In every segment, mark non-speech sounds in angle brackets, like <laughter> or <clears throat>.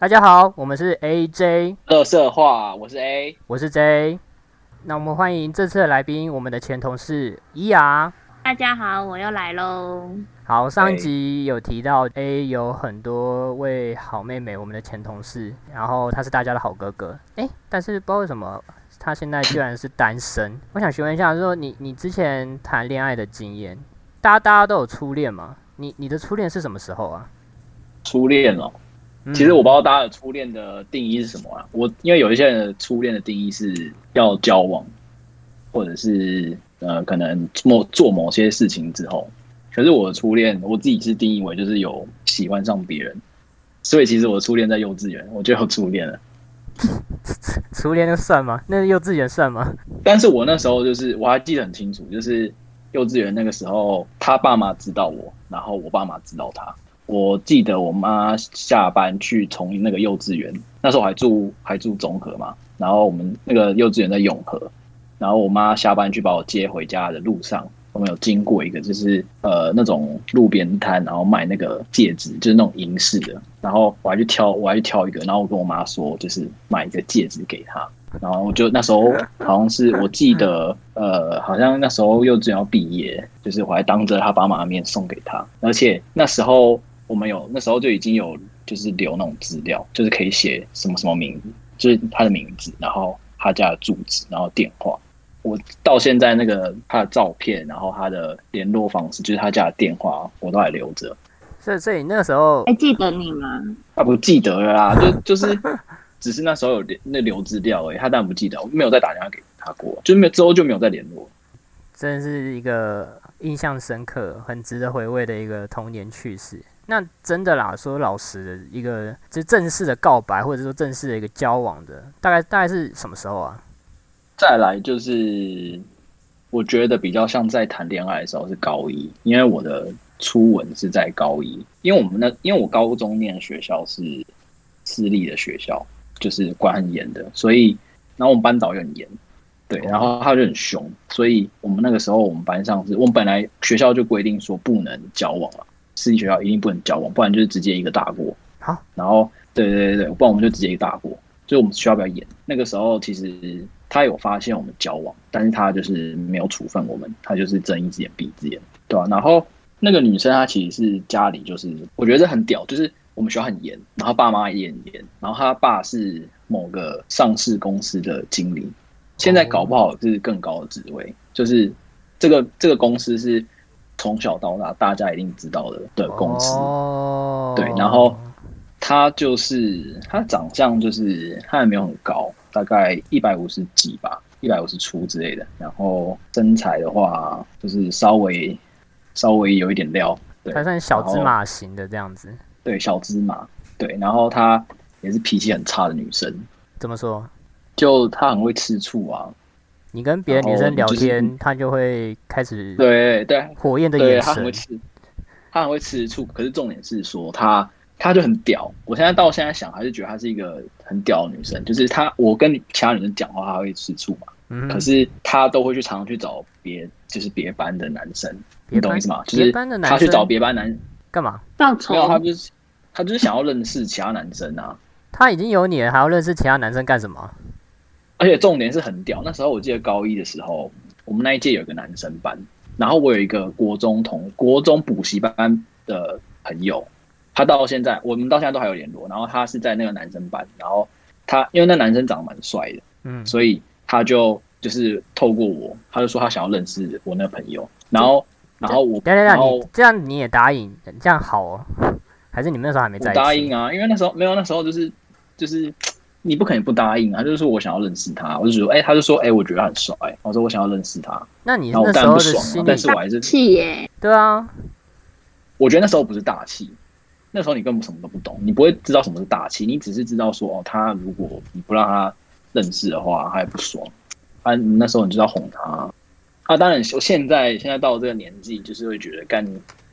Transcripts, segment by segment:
大家好，我们是 AJ 乐色话，我是 A，我是 J。那我们欢迎这次的来宾，我们的前同事伊雅。大家好，我又来喽。好，上一集有提到 A 有很多位好妹妹，我们的前同事，然后他是大家的好哥哥。哎，但是不知道为什么他现在居然是单身。我想询问一下，说你你之前谈恋爱的经验，大家大家都有初恋吗？你你的初恋是什么时候啊？初恋哦，其实我不知道大家的初恋的定义是什么啊。我因为有一些人的初恋的定义是要交往，或者是呃可能某做某些事情之后。可是我的初恋，我自己是定义为就是有喜欢上别人，所以其实我的初恋在幼稚园，我就有初恋了。<laughs> 初恋就算吗？那幼稚园算吗？但是我那时候就是我还记得很清楚，就是幼稚园那个时候，他爸妈知道我，然后我爸妈知道他。我记得我妈下班去从那个幼稚园，那时候还住还住中和嘛，然后我们那个幼稚园在永和，然后我妈下班去把我接回家的路上。我们有经过一个，就是呃那种路边摊，然后卖那个戒指，就是那种银饰的。然后我还去挑，我还去挑一个。然后我跟我妈说，就是买一个戒指给她。然后我就那时候 <laughs> 好像是我记得，呃，好像那时候幼稚园要毕业，就是我还当着他爸妈的面送给他。而且那时候我们有，那时候就已经有就是留那种资料，就是可以写什么什么名字，就是他的名字，然后他家的住址，然后电话。我到现在那个他的照片，然后他的联络方式，就是他家的电话，我都还留着。所以，所以那个时候还记得你吗？他不记得了啦，就 <laughs> 就是，只是那时候有那留资料而已。他当然不记得，我没有再打电话给他过，就没有之后就没有再联络。真的是一个印象深刻、很值得回味的一个童年趣事。那真的啦，说老实的，一个就正式的告白，或者说正式的一个交往的，大概大概是什么时候啊？再来就是，我觉得比较像在谈恋爱的时候是高一，因为我的初吻是在高一，因为我们那因为我高中念的学校是私立的学校，就是管很严的，所以然后我们班导又很严，对，然后他就很凶，所以我们那个时候我们班上是我们本来学校就规定说不能交往了，私立学校一定不能交往，不然就是直接一个大锅。好，然后对对对对，不然我们就直接一个大锅，所以我们学校比较严。那个时候其实。他有发现我们交往，但是他就是没有处分我们，他就是睁一只眼闭一只眼，对吧？然后那个女生她其实是家里就是，我觉得很屌，就是我们学校很严，然后爸妈也很严，然后他爸是某个上市公司的经理，现在搞不好是更高的职位，就是这个这个公司是从小到大大家一定知道的的公司，对，然后他就是他长相就是他也没有很高。大概一百五十几吧，一百五十出之类的。然后身材的话，就是稍微稍微有一点料，对，还算小芝麻型的这样子。对，小芝麻。对，然后她也是脾气很差的女生。怎么说？就她很会吃醋啊。你跟别的女生聊天，她就会开始对对火焰的眼神。她很会吃，她很会吃醋。可是重点是说她。她就很屌，我现在到现在想，还是觉得她是一个很屌的女生。就是她，我跟其他女生讲话，她会吃醋嘛。嗯。可是她都会去常常去找别，就是别班的男生，你懂意思吗？就是她去找别班男干嘛？报仇？没有，她就是她就是想要认识其他男生啊。她已经有你了，还要认识其他男生干什么？而且重点是很屌。那时候我记得高一的时候，我们那一届有个男生班，然后我有一个国中同国中补习班的朋友。他到现在，我们到现在都还有联络。然后他是在那个男生班，然后他因为那男生长得蛮帅的，嗯，所以他就就是透过我，他就说他想要认识我那个朋友。然后，然后我，然后这样你也答应，这样好哦？<laughs> 还是你们那时候还没在答应啊？因为那时候没有，那时候就是就是你不可能不答应啊。就是说我想要认识他，我就说，哎，他就说，哎，我觉得很帅。我说我想要认识他。那你那时候的心但是我还是气耶。对啊，我觉得那时候不是大气。那时候你根本什么都不懂，你不会知道什么是大气，你只是知道说哦，他如果你不让他认识的话，他也不爽。啊，那时候你就要哄他。啊，当然，我现在现在到这个年纪，就是会觉得干，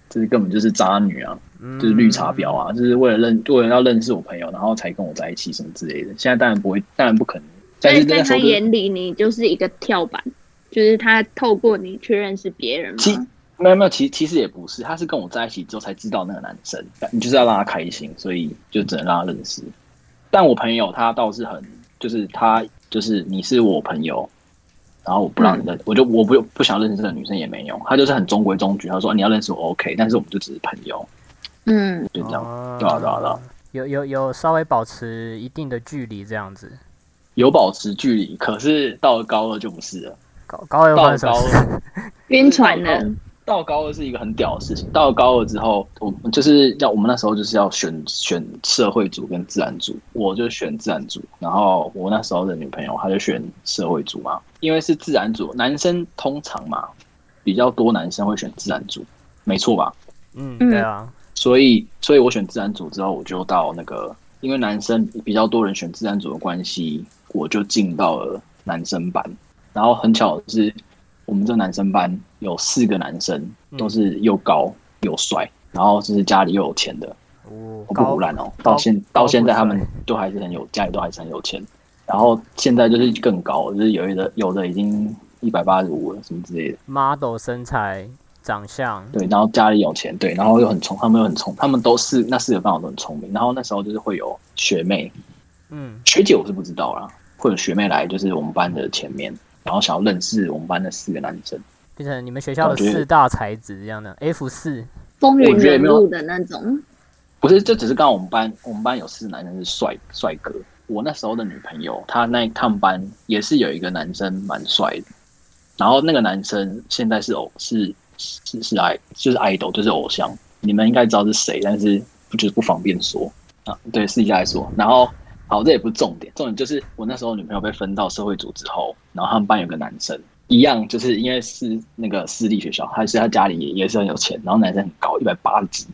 这是根本就是渣女啊，就是绿茶婊啊，就是为了认为了要认识我朋友，然后才跟我在一起什么之类的。现在当然不会，当然不可能。但是在他眼里，你就是一个跳板，就是他透过你去认识别人吗？没有没有，其其实也不是，他是跟我在一起之后才知道那个男生，你就是要让他开心，所以就只能让他认识。但我朋友他倒是很，就是他就是你是我朋友，然后我不让你认，我就我不不想认识这个女生也没用，她就是很中规中矩，她说你要认识我 OK，但是我们就只是朋友，嗯，就这样，哦对啊对啊对啊，有有有稍微保持一定的距离这样子。有保持距离，可是到了高二就不是了。高高二到高？二，<laughs> 晕船了。到高二是一个很屌的事情。到了高二之后，我们就是要我们那时候就是要选选社会组跟自然组，我就选自然组，然后我那时候的女朋友她就选社会组嘛，因为是自然组，男生通常嘛比较多男生会选自然组，没错吧？嗯，嗯对啊，所以，所以我选自然组之后，我就到那个，因为男生比较多人选自然组的关系，我就进到了男生班。然后很巧的是，我们这男生班有四个男生，都是又高又帅，然后就是家里又有钱的，哦，我不高胡乱哦。到现到现在，他们都还是很有，家里都还是很有钱。然后现在就是更高，就是有的有的已经一百八十五了，什么之类的。model 身材、长相，对，然后家里有钱，对，然后又很聪，他们又很聪，他们都是那四个刚好都很聪明。然后那时候就是会有学妹，嗯，学姐我是不知道啦，会有学妹来，就是我们班的前面，然后想要认识我们班的四个男生。变成你们学校的四大才子这样的 F 四，风云人物的那种。不是，这只是刚好我们班，我们班有四个男生是帅帅哥。我那时候的女朋友，她那他们班也是有一个男生蛮帅的，然后那个男生现在是偶是是是爱就是 idol 就是偶像，你们应该知道是谁，但是不就是不方便说啊。对，私底下来说。然后好，这也不是重点，重点就是我那时候女朋友被分到社会组之后，然后他们班有个男生。一样，就是因为是那个私立学校，还是他家里也也是很有钱，然后男生很高，一百八十几，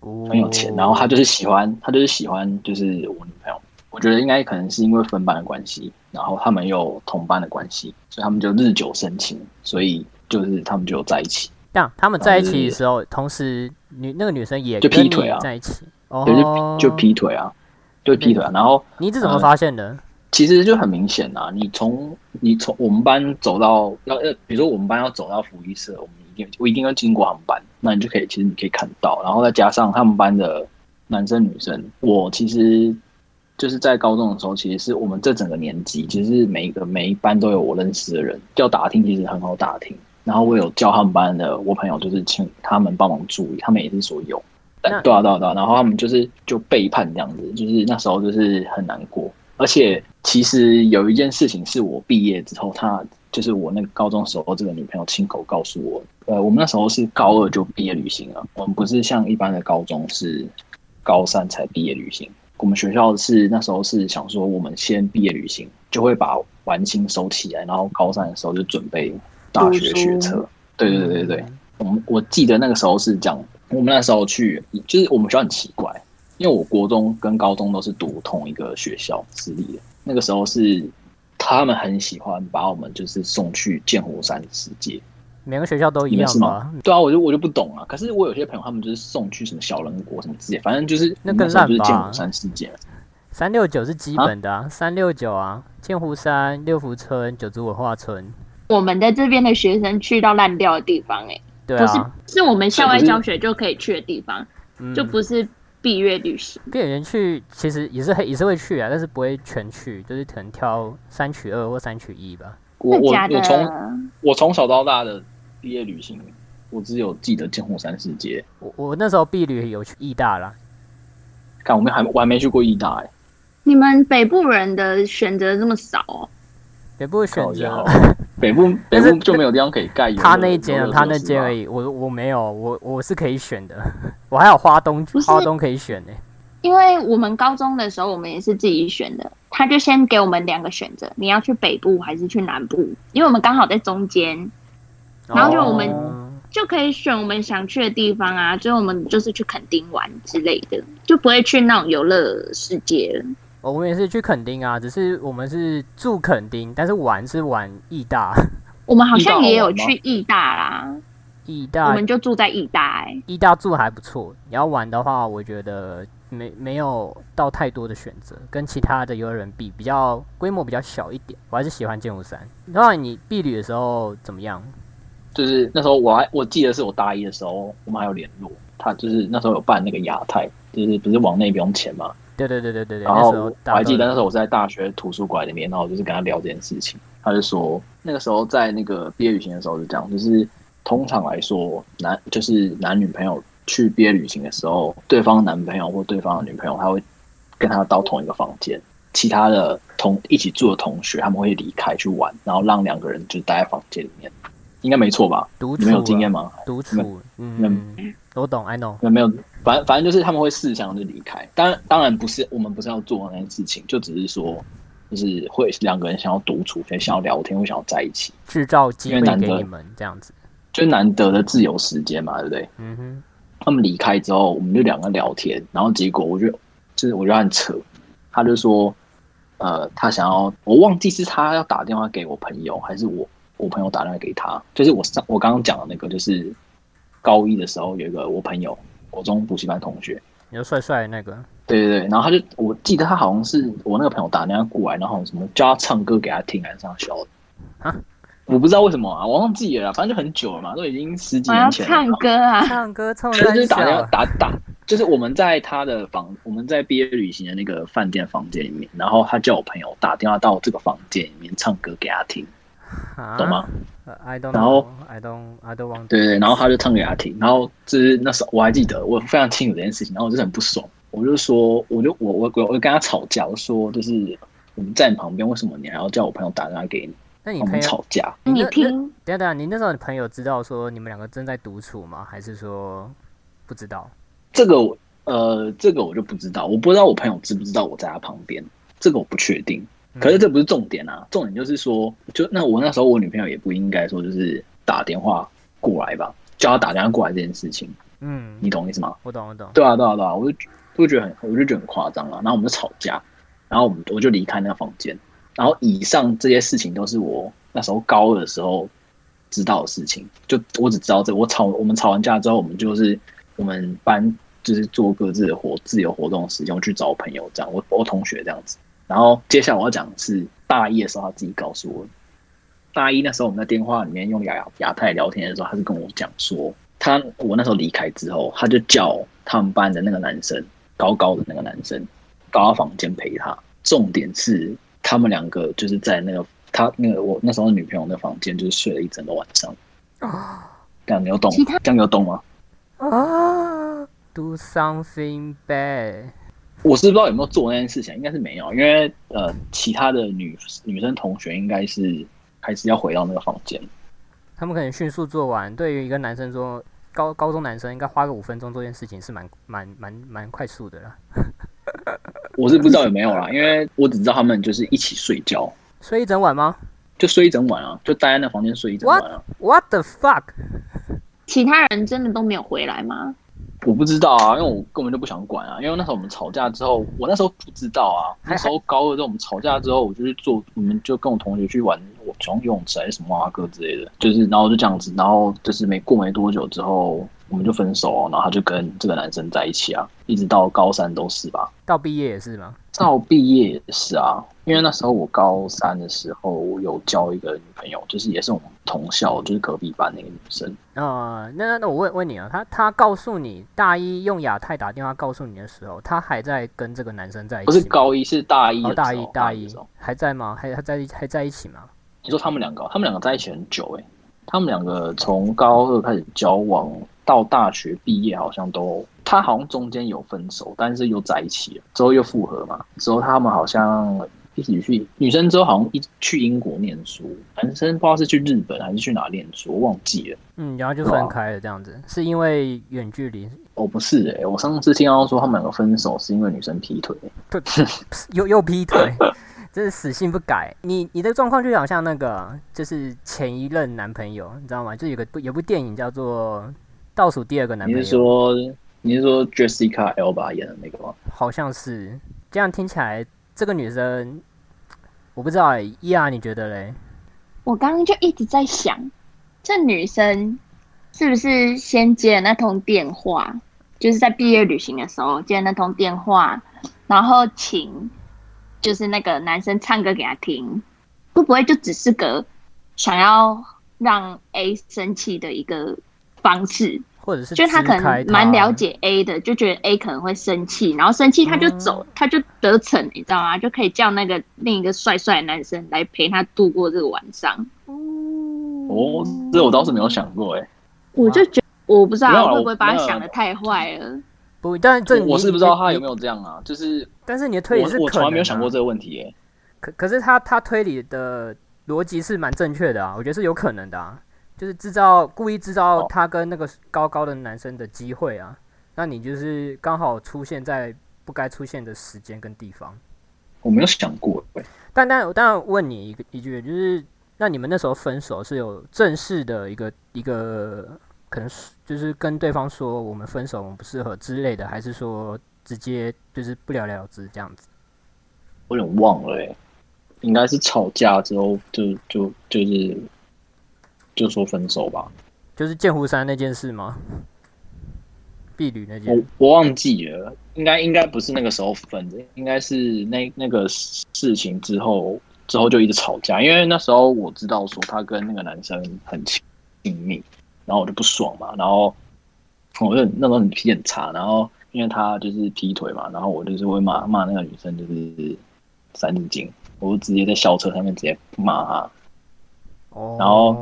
哦很有钱，然后他就是喜欢，他就是喜欢，就是我女朋友。我觉得应该可能是因为分班的关系，然后他们有同班的关系，所以他们就日久生情，所以就是他们就在一起，这样他们在一起的时候，同时女那个女生也就劈腿啊在一起，哦对，就就劈腿啊，就劈腿啊。然后你是怎么发现的？其实就很明显啊，你从你从我们班走到要呃，比如说我们班要走到福利社，我们一定我一定要经过他们班，那你就可以其实你可以看到，然后再加上他们班的男生女生，我其实就是在高中的时候，其实是我们这整个年级，其实每一个每一班都有我认识的人，要打听其实很好打听，然后我有叫他们班的我朋友，就是请他们帮忙注意，他们也是说有。对啊对啊对啊，然后他们就是就背叛这样子，就是那时候就是很难过，而且其实有一件事情是我毕业之后，他就是我那个高中时候这个女朋友亲口告诉我，呃，我们那时候是高二就毕业旅行了，我们不是像一般的高中是高三才毕业旅行，我们学校是那时候是想说我们先毕业旅行，就会把玩心收起来，然后高三的时候就准备大学学车。对对对对对，我们我记得那个时候是讲，我们那时候去，就是我们学校很奇怪，因为我国中跟高中都是读同一个学校私立的，那个时候是他们很喜欢把我们就是送去剑湖山世界，每个学校都一样吧吗？？对啊，我就我就不懂啊。可是我有些朋友他们就是送去什么小人国什么之类，反正就是那更时候就是剑湖山世界。三六九是基本的啊，三六九啊，剑湖山、六福村、九族文化村，我们的这边的学生去到烂掉的地方、欸，对啊是啊，是我们校外教学就可以去的地方，嗯就不是毕业旅行。毕业园去其实也是也是会去啊，但是不会全去，就是可能挑三取二或三取一吧。我我我从？我从小到大的毕业旅行，我只有记得剑湖山世界。我我那时候毕旅有去义大啦，看我们还我还没去过义大哎、你们北部人的选择这么少哦？北部选择北部 <laughs> 北但是部就没有地方可以盖。他那一间啊，他那间而已，我我没有，我我是可以选的，我还有花东不是花东可以选呢、因为我们高中的时候，我们也是自己选的，他就先给我们两个选择，你要去北部还是去南部？因为我们刚好在中间，然后就我们哦就可以选我们想去的地方啊。最后我们就是去垦丁玩之类的，就不会去那种游乐世界了。哦我们也是去垦丁啊，只是我们是住垦丁，但是玩是玩义大，<laughs> 我们好像也有去义大啦，我义大们就住在义大、欸。义大住还不错。你要玩的话，我觉得没没有到太多的选择，跟其他的游乐园比，比较规模比较小一点。我还是喜欢剑湖山。当然，你避旅的时候怎么样？就是那时候我还我记得是我大一的时候，我们还有联络。他就是那时候有办那个亚太，就是不是往那边用钱嘛，对对对对对，然后我还记得那时候我在大学图书馆里面，然后我就是跟他聊这件事情，他就说那个时候在那个毕业旅行的时候是这样，就是通常来说男就是男女朋友去毕业旅行的时候，对方男朋友或对方的女朋友他会跟他到同一个房间，其他的同一起住的同学他们会离开去玩，然后让两个人就待在房间里面，应该没错吧？独处你们有经啊验吗？独处，嗯，我懂，I know，没有没有，反正反正就是他们会试想就离开。当然当然不是我们不是要做那件事情，就只是说就是会两个人想要独处，想要聊天，会想要在一起，制造机会给你们这样子，就是难得的自由时间嘛，对不对？嗯哼，他们离开之后，我们就两个人聊天，然后结果我就就是我觉得很扯，他就说呃他想要我忘记是他要打电话给我朋友，还是我我朋友打电话给他，就是我上我刚刚讲的那个，就是高一的时候有一个我朋友，国中补习班同学。你说帅帅那个，对对对，然后他就，我记得他好像是我那个朋友打电话过来，然后什么叫他唱歌给他听，还是他笑的啊？我不知道为什么啊，我忘记了啦，反正就很久了嘛，都已经十几年前了唱。歌啊！唱歌唱歌就是打电话，打打，就是我们在他的房，我们在毕业旅行的那个饭店房间里面，然后他叫我朋友打电话到这个房间里面唱歌给他听，懂吗？呃？I don't 然后 know，I don't I don't want，对对对，然后他就唱给他听，然后就是那时候我还记得，我非常清楚这件事情，然后我就很不爽，我就说，我就我我我我跟他吵架，我说就是我们在你旁边，为什么你还要叫我朋友打电话给你？我们那你朋友，吵架，你听，等下等下，你那时候你朋友知道说你们两个正在独处吗？还是说不知道？这个我呃这个我就不知道，我不知道我朋友知不知道我在他旁边，这个我不确定。可是这不是重点啊，重点就是说，就那我那时候我女朋友也不应该说就是打电话过来吧，叫她打电话过来这件事情，嗯，你懂意思吗？我懂我懂，对啊，对啊，对啊，我就觉得很，我就觉得很夸张啊。然后我们就吵架，然后我们我就离开那个房间。然后以上这些事情都是我那时候高二的时候知道的事情，就我只知道这。我吵我们吵完架之后，我们就是我们班就是做各自的活自由活动的时间，我去找我朋友这样，我我同学这样子。然后接下来我要讲的是大一的时候，他自己告诉我，大一那时候我们在电话里面用亚亚太聊天的时候，他是跟我讲说，他我那时候离开之后，他就叫他们班的那个男生，高高的那个男生，到他房间陪他。重点是他们两个就是在那个他那个我那时候女朋友的房间，就是睡了一整个晚上。这样你有懂？这样你有懂吗？啊，do something bad，我是不知道有没有做那件事情，应该是没有，因为呃，其他的女女生同学应该是还是要回到那个房间。他们可能迅速做完。对于一个男生说，高高中男生应该花个五分钟做件事情是蛮蛮蛮蛮快速的啦。<laughs> 我是不知道有没有啦，因为我只知道他们就是一起睡觉，睡一整晚吗就睡一整晚啊，就待在那房间睡一整晚啊。？What the fuck？其他人真的都没有回来吗？我不知道啊，因为我根本就不想管啊。因为那时候我们吵架之后，我那时候不知道啊。那时候高二之后我们吵架之后，我就去做，我们就跟我同学去玩，我从游泳池还是什么啊哥之类的，就是然后就这样子，然后就是没过没多久之后，我们就分手哦，然后他就跟这个男生在一起啊，一直到高三都是吧。到毕业也是吗？到毕业也是啊，因为那时候我高三的时候有交一个女朋友，就是也是我们同校，就是隔壁班那个女生。呃，那那那我问问你啊，她她告诉你大一用亚太打电话告诉你的时候，她还在跟这个男生在一起？不是高一，是大一哦，大一大一还在吗？还还在还在一起吗？你说他们两个，他们两个在一起很久诶、他们两个从高二开始交往到大学毕业，好像都他好像中间有分手，但是又在一起了，之后又复合嘛。之后他们好像一起去，女生之后好像一去英国念书，男生不知道是去日本还是去哪念书，我忘记了。嗯，然后就分开了，这样子，是因为远距离，哦，不是诶、我上次听到说他们两个分手是因为女生劈腿、<laughs> 又又劈腿，<laughs> 真是死性不改。你你的状况就好像那个，就是前一任男朋友，你知道吗？就有个有部电影叫做《倒数第二个男朋友》，你是说你是说 Jessica Alba 演的那个吗？好像是这样听起来，这个女生我不知道哎、伊亚你觉得嘞？我刚刚就一直在想，这女生是不是先接了那通电话，就是在毕业旅行的时候接了那通电话，然后请就是那个男生唱歌给她听，会不会就只是个想要让 A 生气的一个方式？或者是就他可能蛮了解 A 的，就觉得 A 可能会生气，然后生气他就走，哦他就得逞，你知道吗？就可以叫那个另一个帅帅的男生来陪他度过这个晚上。哦，这我倒是没有想过哎。我就觉得我不知道会不会把他想的太坏了。不，但这我你是不知道他有没有这样啊，就是但是你的推理是我我从来没有想过这个问题哎。可可是他他推理的逻辑是蛮正确的啊，我觉得是有可能的啊，就是制造故意制造哦他跟那个高高的男生的机会啊，那你就是刚好出现在不该出现的时间跟地方。我没有想过哎。但但我当然问你一个一句，就是那你们那时候分手是有正式的一个一个可能是就是跟对方说我们分手，我们不适合之类的，还是说直接就是不了了之这样子？我有点忘了哎，应该是吵架之后就就就是就说分手吧。就是剑湖山那件事吗？碧女那件我我忘记了，应该应该不是那个时候分的，应该是那那个事情之后之后就一直吵架，因为那时候我知道说他跟那个男生很亲密，然后我就不爽嘛，然后我就那时候很脾气很差，然后因为他就是劈腿嘛，然后我就是会骂骂那个女生就是三字经，我就直接在校车上面直接骂她，哦，然后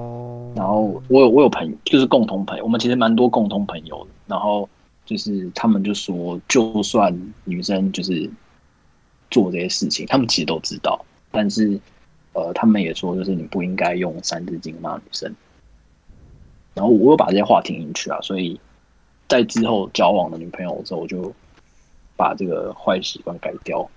然后我有我有朋友，就是共同朋友，我们其实蛮多共同朋友的。然后就是他们就说，就算女生就是做这些事情，他们其实都知道，但是呃，他们也说，就是你不应该用三字经骂女生。然后我有把这些话听进去啊，所以在之后交往的女朋友之后，我就把这个坏习惯改掉。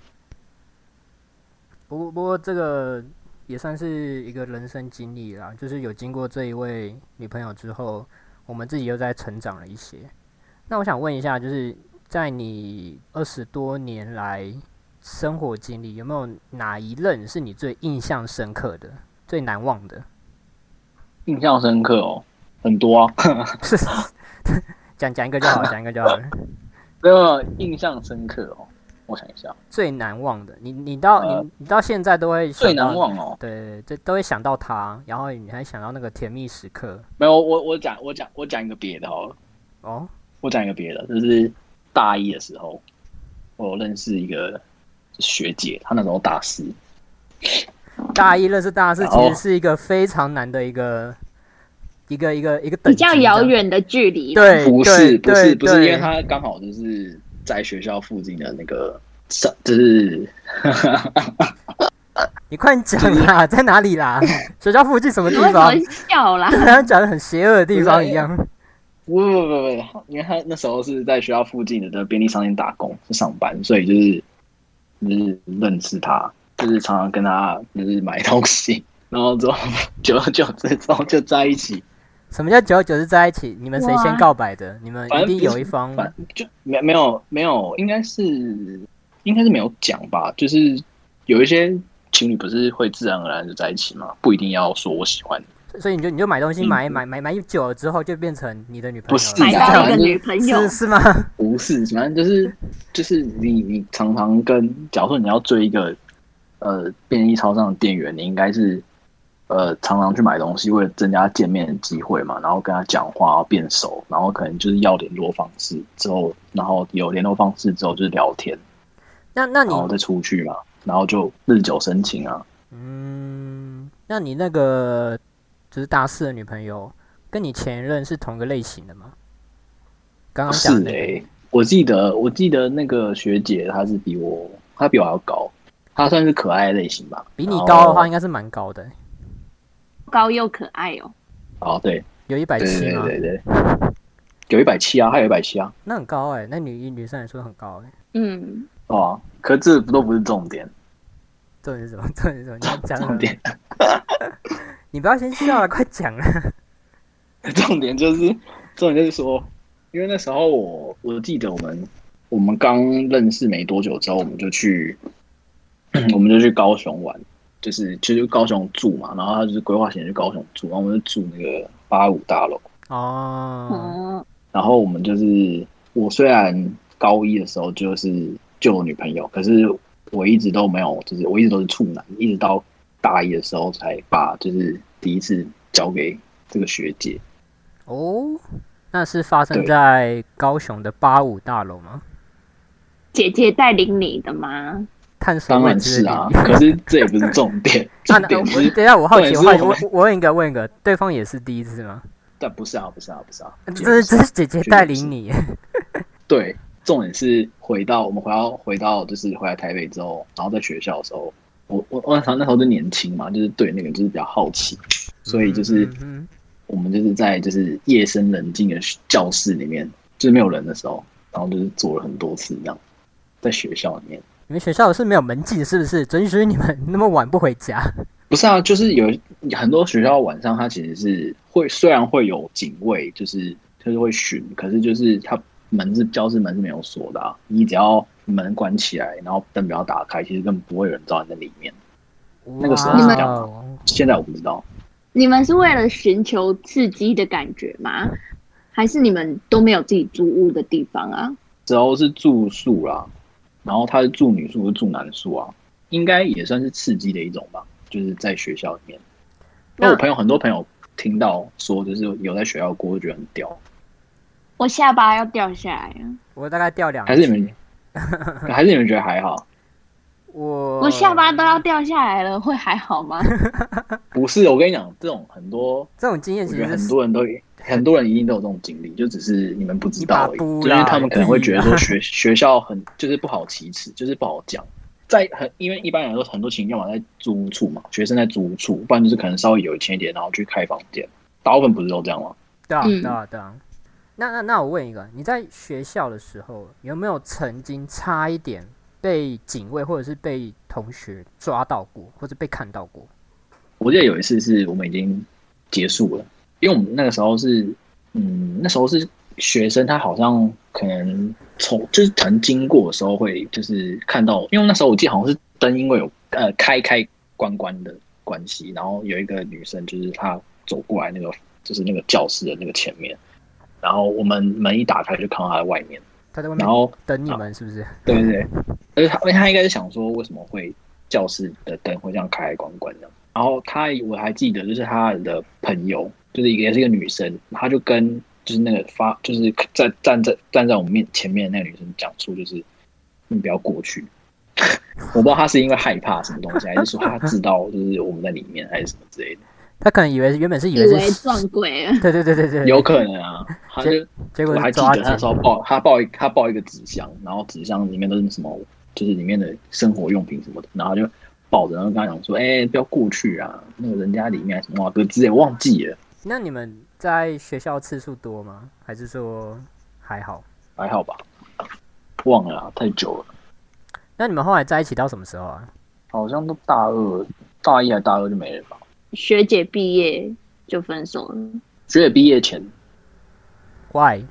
不过不过这个也算是一个人生经历啦，就是有经过这一位女朋友之后，我们自己又在成长了一些。那我想问一下，就是在你二十多年来生活经历，有没有哪一任是你最印象深刻的、最难忘的？印象深刻哦，很多啊，<laughs> 是讲讲一个就好，讲一个就好了。<laughs> 没有印象深刻哦。我想一下，最难忘的，你你到呃你你到现在都会最难忘哦。对，这都会想到他，然后你还想到那个甜蜜时刻没有，我我讲我讲我讲一个别的好了，哦。我讲一个别的，就是大一的时候，我认识一个学姐，她那时候大四，大一认识大四，其实是一个非常难的一个一个一个一个等比较。遥远的距离，，对，不是不是不是，因为她刚好就是在学校附近的那个，就是 <laughs> 你快讲啦，在哪里啦？学校附近什么地方么？笑啦？好像讲的很邪恶的地方一样。不不不不不，因为他那时候是在学校附近的这个便利商店打工，是上班，所以就是就是认识他，就是常常跟他就是买东西，然后之后久而久之之后就在一起。什么叫久而久之在一起？你们谁先告白的？你们一定反正有一方反就没没有没有，应该是应该是没有讲吧。就是有一些情侣不是会自然而然就在一起吗，不一定要说我喜欢你。所以你就你就买东西嗯买买买买久了之后就变成你的女朋友，不是买啊到一个女朋友是，是吗？<laughs> 不是，反正就是就是你你常常跟，假如说你要追一个呃便利超商的店员，你应该是呃常常去买东西，为了增加见面的机会嘛，然后跟他讲话变熟，然后可能就是要联络方式之后，然后有联络方式之后就是聊天，那那你然后再出去嘛，然后就日久生情啊。嗯，那你那个就是大四的女朋友，跟你前任是同个类型的吗？刚刚讲的是诶、我记得我记得那个学姐她是比我她比我还要高，她算是可爱类型吧。比你高的话，应该该是蛮高的，高又可爱哦。哦对有一百七吗？对对对，有一百七啊，还有一百七啊。那很高哎、那女女生来说很高哎、嗯，哦，可这都不是重点，重点是什么？<laughs> 重点是什么？你要讲？重点 <laughs> 你不要先笑了，快讲啊。<laughs> 重点就是重点就是说，因为那时候我我记得我们我们刚认识没多久之后，我们就去 <clears throat> 我们就去高雄玩，就是就是高雄住嘛，然后他就是规划先去高雄住，然后我们就住那个八五大楼，哦，哦，然后我们就是我虽然高一的时候就是就有女朋友，可是我一直都没有，就是我一直都是处男，一直到大一的时候才把就是第一次交给这个学姐。哦，那是发生在高雄的八五大楼吗？姐姐带领你的吗？当然是啊，<laughs> 可是这也不是重点，<laughs> 重点是，等一下，我好奇，我我我问一个，问一个，对方也是第一次吗？但不是啊，不是啊，不是啊，这是这是姐姐带领你，<laughs> 对，重点是回到我们回到回到就是回来台北之后，然后在学校的时候，我我我那时候那时候就年轻嘛，就是对那个就是比较好奇，所以就是嗯我们就是在就是夜深人静的教室里面，就是没有人的时候，然后就是做了很多次这样，在学校里面。你们学校是没有门禁是不是？准许你们那么晚不回家？<laughs> 不是啊，就是有很多学校晚上它其实是会，虽然会有警卫，就是就是会巡，可是就是它门是教室门是没有锁的啊，你只要门关起来，然后灯不要打开，其实根本不会有人知道你在里面。那个时候是这现在我不知道，你们是为了寻求刺激的感觉吗？还是你们都没有自己租屋的地方啊？之后是住宿啦，然后他是住女宿，是住男宿啊，应该也算是刺激的一种吧，就是在学校里面。那我朋友很多朋友听到说，就是有在学校过，就觉得很屌。我下巴要掉下来了，我大概掉两还是你们级，<laughs> 还是你们觉得还好？我我下巴都要掉下来了，会还好吗？不是，我跟你讲，这种很多，这种经验我觉得其实很多人都很多人一定都有这种经历，就只是你们不知道而已。就是啦他们可能会觉得说 <laughs> 学学校很就是不好启齿，就是不好讲。在很因为一般来说很多情况嘛，在租屋处嘛，学生在租屋处，不然就是可能稍微有钱一点，然后去开房间。大部分不是都这样吗？对啊，嗯对啊，对啊。那那那我问一个，你在学校的时候有没有曾经差一点被警卫或者是被同学抓到过，或者被看到过？我记得有一次是我们已经结束了，因为我们那个时候是，嗯，那时候是学生，他好像可能从就是可能经过的时候会就是看到，因为那时候我记得好像是灯因为有呃开开关关的关系，然后有一个女生就是她走过来那个就是那个教室的那个前面，然后我们门一打开就看到她在外面，他在外面然后等你们是不是？对对对，而且他，因为他应该是想说，为什么会教室的灯会这样开开关关的。然后他，我还记得，就是他的朋友，就是一个也是一个女生，她就跟就是那个发，就是在站在站在我们面前面的那个女生讲出，就是你不要过去。<laughs> 我不知道她是因为害怕什么东西，还是说她知道就是我们在里面，还是什么之类的，他可能以为原本是以以为为是，撞鬼了。对对对对对，有可能啊。他就结果我还记得那时。候报他报一他抱一个纸箱，然后纸箱里面都是什么，就是里面的生活用品什么的，然后就抱着，然后跟他讲说：“哎、不要过去啊，那个人家里面什么哇哥之类，我忘记了，那你们在学校次数多吗？还是说还好？还好吧，忘了啊，太久了，那你们后来在一起到什么时候啊？好像都大二、大一还大二就没了吧？学姐毕业就分手了，学姐毕业前 Why?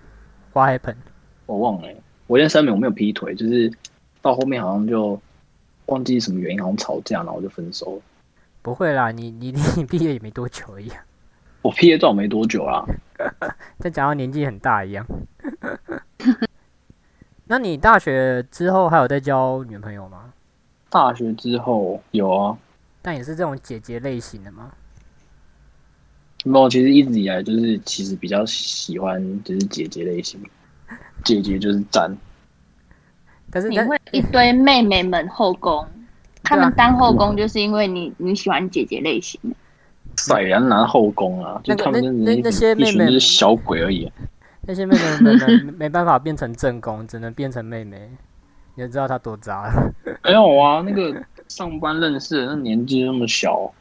What happened? 我忘了、我先声明我没有劈腿，就是到后面好像就忘记什么原因，好像吵架，然后就分手了。不会啦，你你你毕业也没多久而已啊，我毕业照没多久啦，<laughs> 再讲到年纪很大一样。<laughs> 那你大学之后还有在交女朋友吗？大学之后有啊，但也是这种姐姐类型的吗？没有，其实一直以来就是其实比较喜欢就是姐姐类型，姐姐就是赞，你但是你会一堆妹妹们后宫，<laughs> 他们当后宫就是因为你你喜欢姐姐类型的。塞然拿后宫啊，就那个他们那那那些妹妹是小鬼而已。那些妹妹们没没没办法变成正宫，<laughs> 只能变成妹妹，你就知道她多渣了。<laughs> 没有啊，那个上班认识的，那年纪那么小，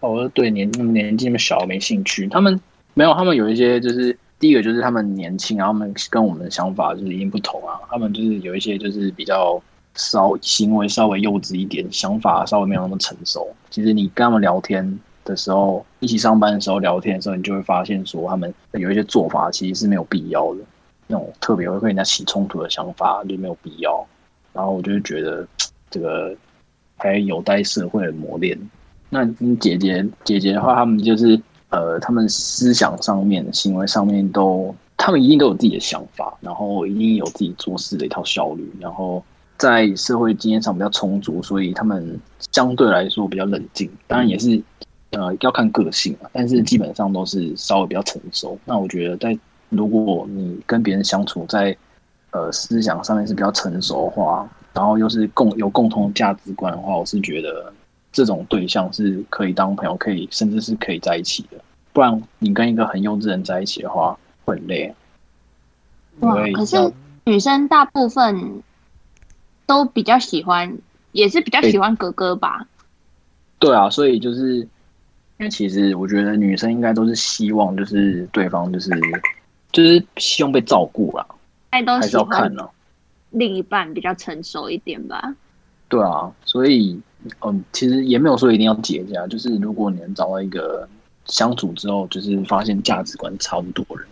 哦，对年年纪那么小没兴趣。他们没有，他们有一些就是第一个就是他们年轻，然后他们跟我们的想法就是已经不同啊。他们就是有一些就是比较稍行为稍微幼稚一点，想法稍微没有那么成熟。其实你跟他们聊天的时候，一起上班的时候聊天的时候，你就会发现说他们有一些做法其实是没有必要的，那种特别会跟人家起冲突的想法就没有必要。然后我就会觉得这个还有待社会的磨练。那你姐姐姐姐的话，他们就是呃，他们思想上面、行为上面都，他们一定都有自己的想法，然后一定有自己做事的一套效率，然后在社会经验上比较充足，所以他们相对来说比较冷静。当然也是呃要看个性啊，但是基本上都是稍微比较成熟。那我觉得在如果你跟别人相处在呃思想上面是比较成熟的话，然后又是共有共同价值观的话，我是觉得这种对象是可以当朋友，可以甚至是可以在一起的。不然你跟一个很幼稚的人在一起的话，会很累。因哇，可是女生大部分都比较喜欢，也是比较喜欢哥哥吧？对啊，所以就是因为其实我觉得女生应该都是希望就是对方就是就是希望被照顾啦，爱都还是要看呢、另一半比较成熟一点吧？对啊，所以嗯，其实也没有说一定要结家，就是如果你能找到一个相处之后，就是发现价值观差不多的人，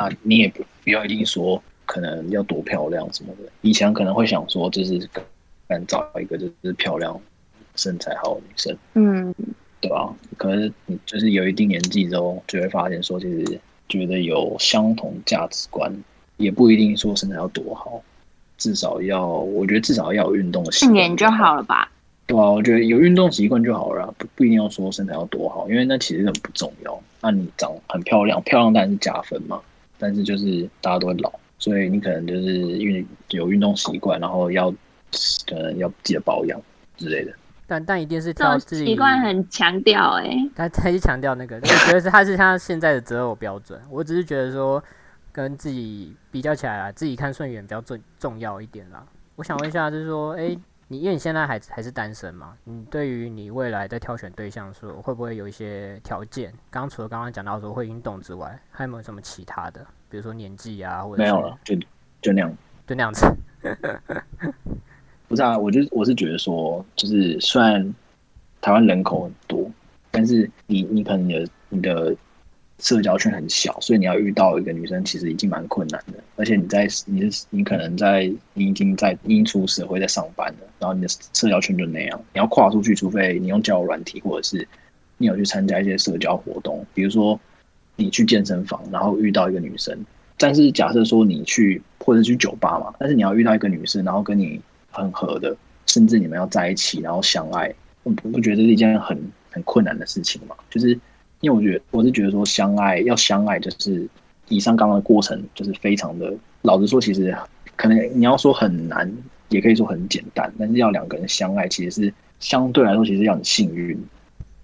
啊，你也不不要一定说可能要多漂亮什么的。以前可能会想说，就是敢找一个就是漂亮、身材好的女生，嗯，对吧、可是你就是有一定年纪之后，就会发现说，其实觉得有相同价值观，也不一定说身材要多好，至少要，我觉得至少要有运动的习惯一年就好了吧？对啊，我觉得有运动习惯就好了啊，不不一定要说身材要多好，因为那其实很不重要。那你长很漂亮，漂亮当然是加分嘛，但是就是大家都会老，所以你可能就是因为有运动习惯，然后要可能要记得保养之类的。但但一定是挑自己习惯很强调哎、他他一强调那个，我觉得是他是他现在的择偶标准。我只是觉得说，跟自己比较起来啦，自己看顺眼比较重重要一点啦。我想问一下，就是说，诶，你因为你现在还还是单身嘛，你对于你未来在挑选对象的时候，会不会有一些条件？刚刚除了刚刚讲到说会运动之外，还有没有什么其他的？比如说年纪啊，或者没有了，就就那样。就那样子。<laughs> 不是啊，我就我是觉得说，就是虽然台湾人口很多，但是你你可能你的你的社交圈很小，所以你要遇到一个女生，其实已经蛮困难的。而且你在你是你可能在你已经在你出社会在上班了，然后你的社交圈就那样，你要跨出去，除非你用交友软体，或者是你有去参加一些社交活动，比如说你去健身房，然后遇到一个女生。但是假设说你去或者去酒吧嘛，但是你要遇到一个女生，然后跟你很合的，甚至你们要在一起，然后相爱，我不不觉得这是一件很很困难的事情嘛？就是因为我觉得我是觉得说相爱要相爱，就是以上刚刚的过程就是非常的，老实说，其实可能你要说很难，也可以说很简单，但是要两个人相爱，其实是相对来说其实要很幸运。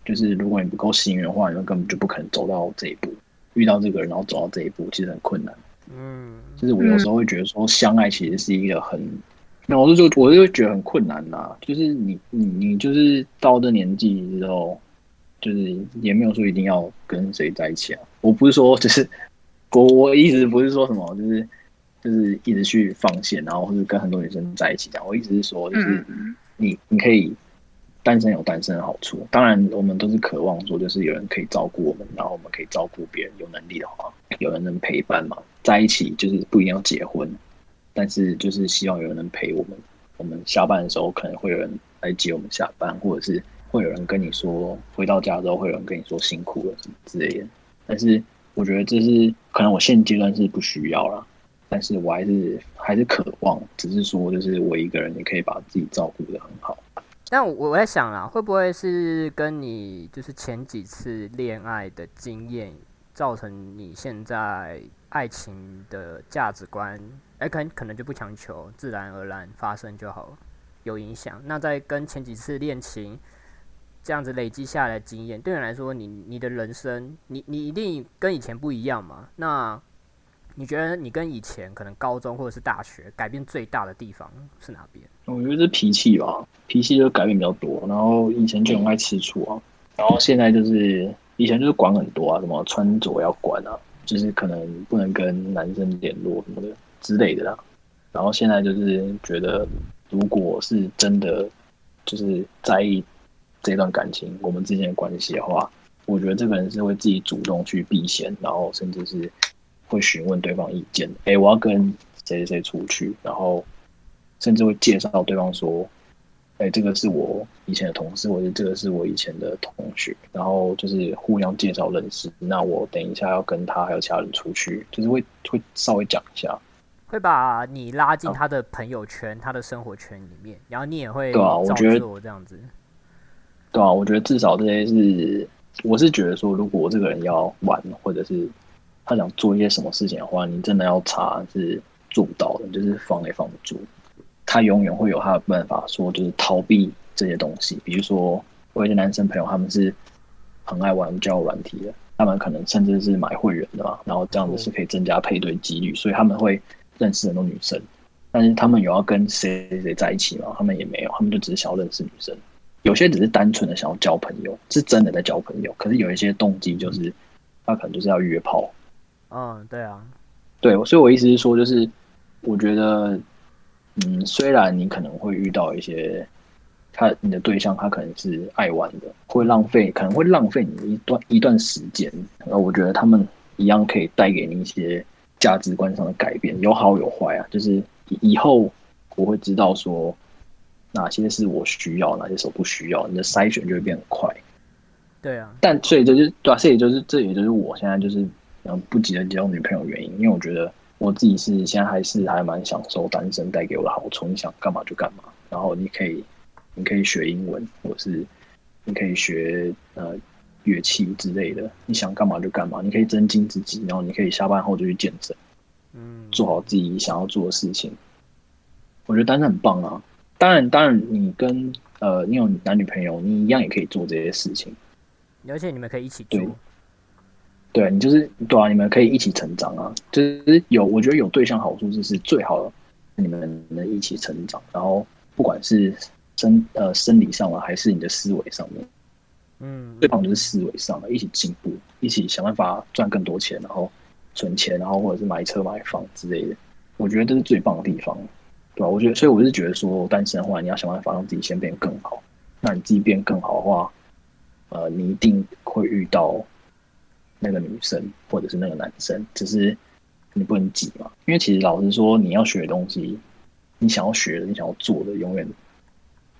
就是如果你不够幸运的话，你们根本就不可能走到这一步，遇到这个人然后走到这一步，其实很困难。嗯，就是我有时候会觉得说，相爱其实是一个很，那我就就我就觉得很困难呐、就是你你你就是到这年纪之后，就是也没有说一定要跟谁在一起啊。我不是说就是我我意思不是说什么，就是就是一直去放线，然后或者跟很多女生在一起这样。我意思是说，就是嗯，你你可以单身有单身的好处，当然我们都是渴望说，就是有人可以照顾我们，然后我们可以照顾别人。有能力的话，有人能陪伴嘛，在一起就是不一定要结婚，但是就是希望有人能陪我们。我们下班的时候可能会有人来接我们下班，或者是会有人跟你说，回到家之后会有人跟你说辛苦了什么之类的。但是我觉得这是可能我现阶段是不需要了，但是我还是还是渴望，只是说就是我一个人也可以把自己照顾得很好。但我我在想啦，会不会是跟你就是前几次恋爱的经验，造成你现在爱情的价值观，哎、可可能就不强求，自然而然发生就好了，有影响。那在跟前几次恋情这样子累积下来的经验，对你来说，你你的人生，你你一定跟以前不一样嘛？那你觉得你跟以前可能高中或者是大学改变最大的地方是哪边？我觉得是脾气吧，脾气就改变比较多。然后以前就很爱吃醋啊，然后现在就是以前就是管很多啊，什么穿着要管啊，就是可能不能跟男生联络什么的之类的啦。然后现在就是觉得，如果是真的就是在意这段感情，我们之间的关系的话，我觉得这个人是会自己主动去避嫌，然后甚至是会询问对方意见。哎、我要跟谁谁谁出去，然后甚至会介绍对方说，哎、这个是我以前的同事，或者这个是我以前的同学，然后就是互相介绍认识。那我等一下要跟他还有其他人出去，就是会会稍微讲一下。会把你拉进啊他的朋友圈、他的生活圈里面，然后你也会对啊我觉得做这样子。对啊，我觉得至少这些是，我是觉得说，如果我这个人要玩，或者是他想做一些什么事情的话，你真的要查是做不到的，就是防也防不住。他永远会有他的办法，说就是逃避这些东西。比如说，我有些男生朋友，他们是很爱玩交友软体的，他们可能甚至是买会员的嘛，然后这样子是可以增加配对几率，所以他们会认识很多女生。但是他们有要跟谁谁在一起吗？他们也没有，他们就只是想要认识女生。有些只是单纯的想要交朋友，是真的在交朋友。可是有一些动机就是他可能就是要约炮。嗯，对啊，对，所以我意思是说，就是我觉得，嗯，虽然你可能会遇到一些他你的对象，他可能是爱玩的，会浪费，可能会浪费你一段一段时间。然后我觉得他们一样可以带给你一些价值观上的改变，有好有坏啊。就是以后我会知道说哪些是我需要，哪些是我不需要，你的筛选就会变得快。对啊，但所以这就是对啊，这也就是这也就是我现在就是。嗯，不急着交女朋友原因，因为我觉得我自己是现在还是还蛮享受单身带给我的好处。你想干嘛就干嘛，然后你可以，你可以学英文，或是你可以学呃乐器之类的。你想干嘛就干嘛，你可以增进自己，然后你可以下班后就去健身，嗯，做好自己想要做的事情。我觉得单身很棒啊！当然，当然，你跟呃你有男女朋友，你一样也可以做这些事情，而且你们可以一起做。对你就是对啊，你们可以一起成长啊。就是有，我觉得有对象好处就是最好你们能一起成长。然后不管是生呃生理上啊，还是你的思维上面，嗯，最棒就是思维上，一起进步，一起想办法赚更多钱，然后存钱，然后或者是买车买房之类的。我觉得这是最棒的地方，对吧？我觉得，所以我是觉得说，单身的话，你要想办法让自己先变更好。那你自己变更好的话，呃，你一定会遇到。那个女生或者是那个男生，只是你不能挤嘛？因为其实老实说，你要学的东西，你想要学的，你想要做的，永远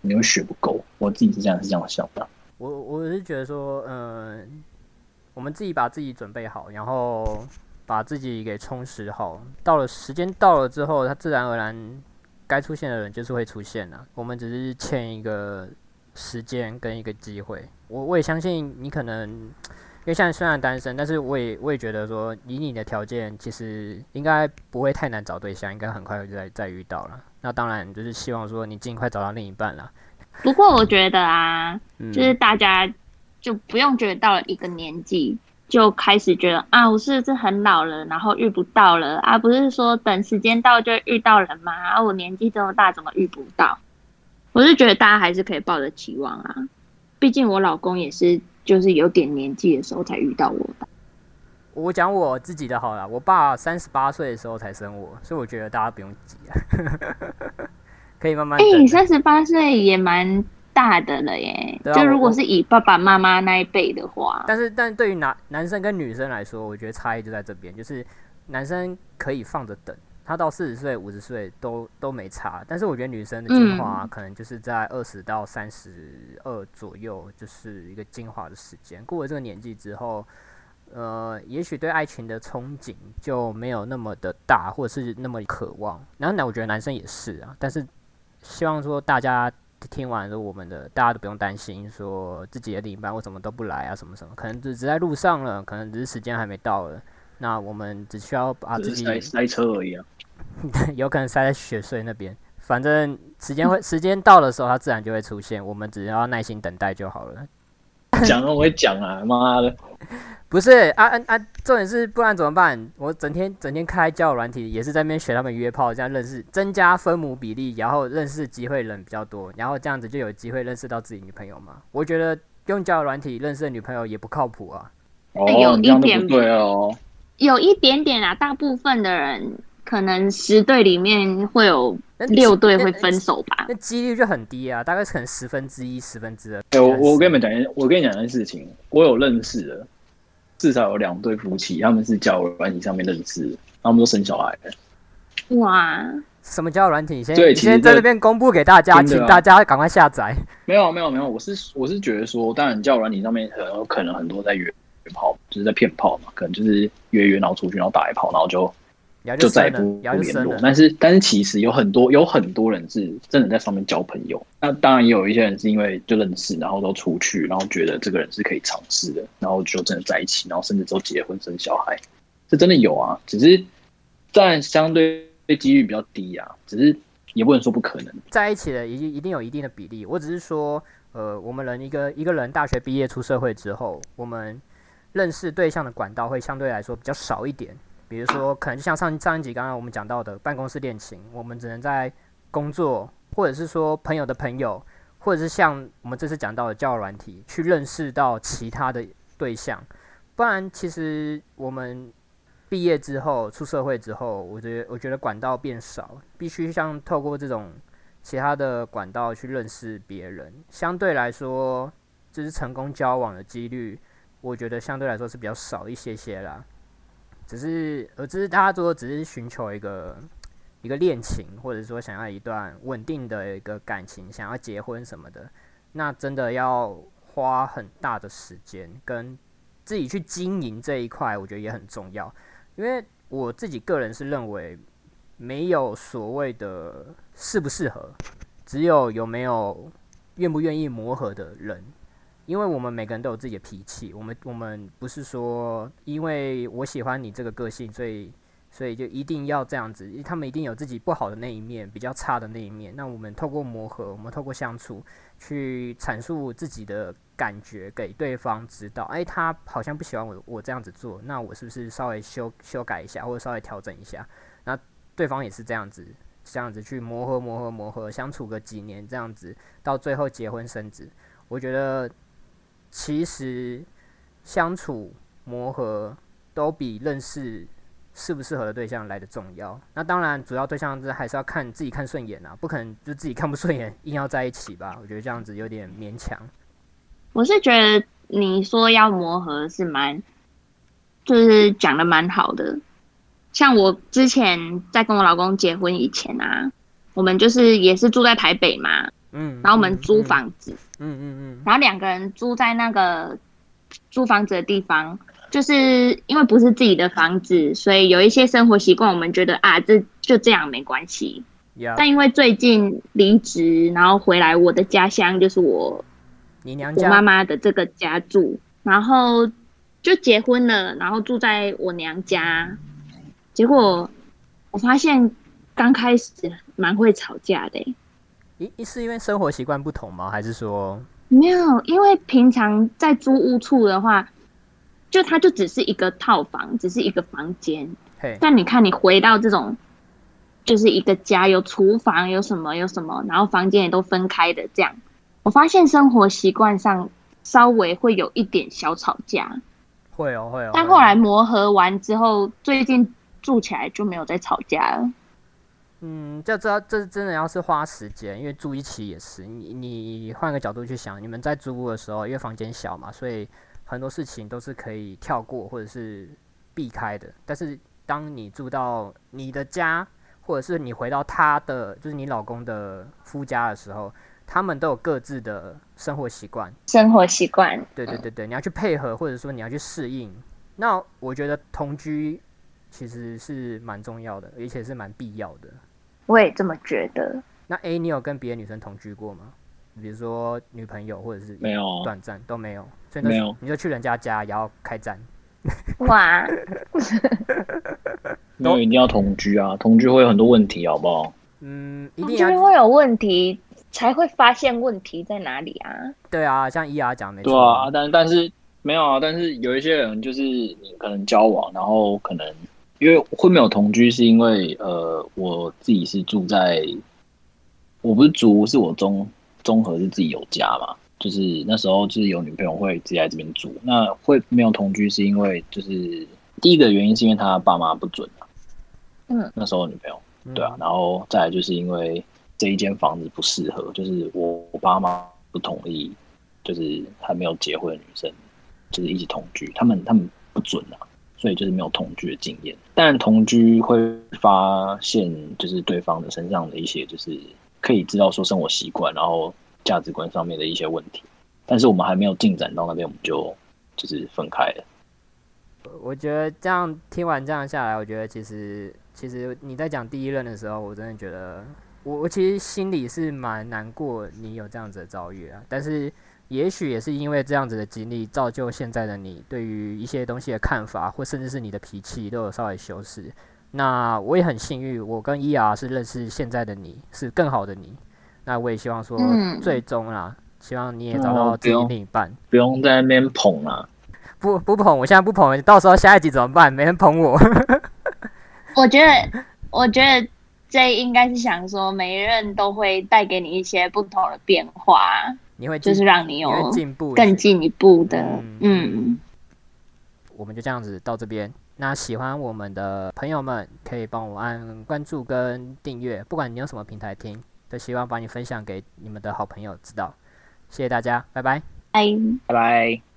你会学不够。我自己是这样是这样想的。我我是觉得说，嗯，我们自己把自己准备好，然后把自己给充实好，到了时间到了之后，它自然而然该出现的人就是会出现了。我们只是欠一个时间跟一个机会。我我也相信你可能。因为现在虽然单身，但是我也我也觉得说，以你的条件，其实应该不会太难找对象，应该很快就再再遇到了。那当然就是希望说你尽快找到另一半了。不过我觉得啊，就是大家就不用觉得到了一个年纪就开始觉得啊，我是不是很老了，然后遇不到了啊？不是说等时间到就遇到人吗？啊，我年纪这么大，怎么遇不到？我是觉得大家还是可以抱着期望啊，毕竟我老公也是。就是有点年纪的时候才遇到我的。我讲我自己的好了，我爸三十八岁的时候才生我，所以我觉得大家不用急啊，可以慢慢。哎，三十八岁也蛮大的了耶。就如果是以爸爸妈妈那一辈的话，但是但对于男男生跟女生来说，我觉得差异就在这边，就是男生可以放着等。他到四十岁、五十岁都都没差，但是我觉得女生的进化可能就是在二十到三十二左右，就是一个进化的时间。过了这个年纪之后，呃，也许对爱情的憧憬就没有那么的大，或者是那么渴望。然后呢，我觉得男生也是啊，但是希望说大家听完了我们的，大家都不用担心说自己的另一半为什么都不来啊，什么什么，可能只只在路上了，可能只是时间还没到了。那我们只需要把自己塞塞车而已啊。<laughs> 有可能塞在雪穗那边，反正时间会时间到的时候，它自然就会出现，我们只要耐心等待就好了。<laughs> 讲了我会讲啊，妈的！不是啊啊啊！重点是不然怎么办？我整天整天开交友软体，也是在那边学他们约炮，这样认识，增加分母比例，然后认识机会人比较多，然后这样子就有机会认识到自己女朋友嘛。我觉得用交友软体认识的女朋友也不靠谱啊。哦，有一点对哦，有一点点啊，大部分的人。可能十对里面会有六对会分手吧，那几率就很低啊，大概可能十分之一、十分之二。哎，我我跟你们讲一，我跟你讲一件事情，我有认识的，至少有两对夫妻，他们是交友软体上面认识，他们都生小孩了。哇，什么交友软体？先先在这边公布给大家，请大家赶快下载。没有没有没有，我是我是觉得说，当然交友软体上面很有可能很多在约炮，就是在骗炮嘛，可能就是约约然后出去，然后打一炮，然后就。就再也不不联络，但是但是其实有很多有很多人是真的在上面交朋友。那当然也有一些人是因为就认识，然后都出去，然后觉得这个人是可以尝试的，然后就真的在一起，然后甚至都结婚生小孩。这真的有啊，只是但相对几率比较低啊，只是也不能说不可能。在一起的一定一定有一定的比例，我只是说，呃，我们人一个一个人大学毕业出社会之后，我们认识对象的管道会相对来说比较少一点。比如说，可能就像上上一集刚刚我们讲到的办公室恋情，我们只能在工作，或者是说朋友的朋友，或者是像我们这次讲到的交友软体，去认识到其他的对象。不然，其实我们毕业之后出社会之后，我觉得我觉得管道变少，必须像透过这种其他的管道去认识别人，相对来说，就是成功交往的几率，我觉得相对来说是比较少一些些啦。只是，而只是大家说，只是寻求一个一个恋情，或者说想要一段稳定的一个感情，想要结婚什么的，那真的要花很大的时间跟自己去经营这一块，我觉得也很重要。因为我自己个人是认为，没有所谓的适不适合，只有有没有愿不愿意磨合的人。因为我们每个人都有自己的脾气，我们我们不是说因为我喜欢你这个个性，所以所以就一定要这样子。他们一定有自己不好的那一面，比较差的那一面。那我们透过磨合，我们透过相处，去阐述自己的感觉给对方知道。哎，他好像不喜欢我，我这样子做，那我是不是稍微修修改一下，或者稍微调整一下？那对方也是这样子，这样子去磨合磨合磨合，相处个几年，这样子到最后结婚生子，我觉得。其实相处磨合都比认识适不适合的对象来的重要。那当然，主要对象是还是要看自己看顺眼啊，不可能就自己看不顺眼硬要在一起吧？我觉得这样子有点勉强。我是觉得你说要磨合是蛮，就是讲的蛮好的。像我之前在跟我老公结婚以前啊，我们就是也是住在台北嘛。嗯，然后我们租房子，嗯嗯嗯，然后两个人租在那个租房子的地方，就是因为不是自己的房子，所以有一些生活习惯，我们觉得啊，这就这样没关系。但因为最近离职，然后回来我的家乡，就是我你娘家。我妈妈的这个家住，然后就结婚了，然后住在我娘家，结果我发现刚开始蛮会吵架的。一是因为生活习惯不同吗？还是说没有？因为平常在租屋处的话，就它就只是一个套房，只是一个房间。但你看，你回到这种，就是一个家，有厨房，有什么，有什么，然后房间也都分开的，这样，我发现生活习惯上稍微会有一点小吵架。会哦，会哦。但后来磨合完之后，最近住起来就没有再吵架了。嗯，就知道这真的要是花时间，因为住一起也是。你你换个角度去想，你们在租屋的时候，因为房间小嘛，所以很多事情都是可以跳过或者是避开的。但是当你住到你的家，或者是你回到他的，就是你老公的夫家的时候，他们都有各自的生活习惯。生活习惯。对对对对，你要去配合，或者说你要去适应。那我觉得同居其实是蛮重要的，而且是蛮必要的。我也这么觉得。那 A，你有跟别的女生同居过吗？比如说女朋友，或者是没有短暂都没有，所以没有，你就去人家家也要开战。<laughs> 哇！没有一定要同居啊，同居会有很多问题，好不好？嗯，同居会有问题，才会发现问题在哪里啊？对啊，像伊 R 讲没错。对啊，但但是没有啊，但是有一些人就是你可能交往，然后可能。因为会没有同居，是因为呃，我自己是住在，我不是租，是我综综合是自己有家嘛，就是那时候就是有女朋友会自己来这边住。那会没有同居，是因为就是第一个原因是因为他爸妈不准啊，嗯，那时候女朋友对啊，然后再来就是因为这一间房子不适合，就是我我爸妈不同意，就是还没有结婚的女生就是一起同居，他们他们不准啊。所以就是没有同居的经验，但同居会发现就是对方的身上的一些，就是可以知道说生活习惯，然后价值观上面的一些问题。但是我们还没有进展到那边，我们就就是分开了。我觉得这样听完这样下来，我觉得其实其实你在讲第一任的时候，我真的觉得我我其实心里是蛮难过，你有这样子的遭遇啊。但是也许也是因为这样子的经历，造就现在的你对于一些东西的看法，或甚至是你的脾气都有稍微修饰。那我也很幸运，我跟伊雅是认识现在的你，是更好的你。那我也希望说，嗯最终啦，希望你也找到自己另一半。不用在那边捧啊。不不捧，我现在不捧，到时候下一集怎么办？没人捧我。<laughs> 我觉得，我觉得这应该是想说，每一任都会带给你一些不同的变化，你会就是让你你有进步，更进一步的，嗯嗯，我们就这样子到这边。那喜欢我们的朋友们，可以帮我按关注跟订阅，不管你用什么平台听，都希望把你分享给你们的好朋友知道。谢谢大家，拜拜。拜。拜拜。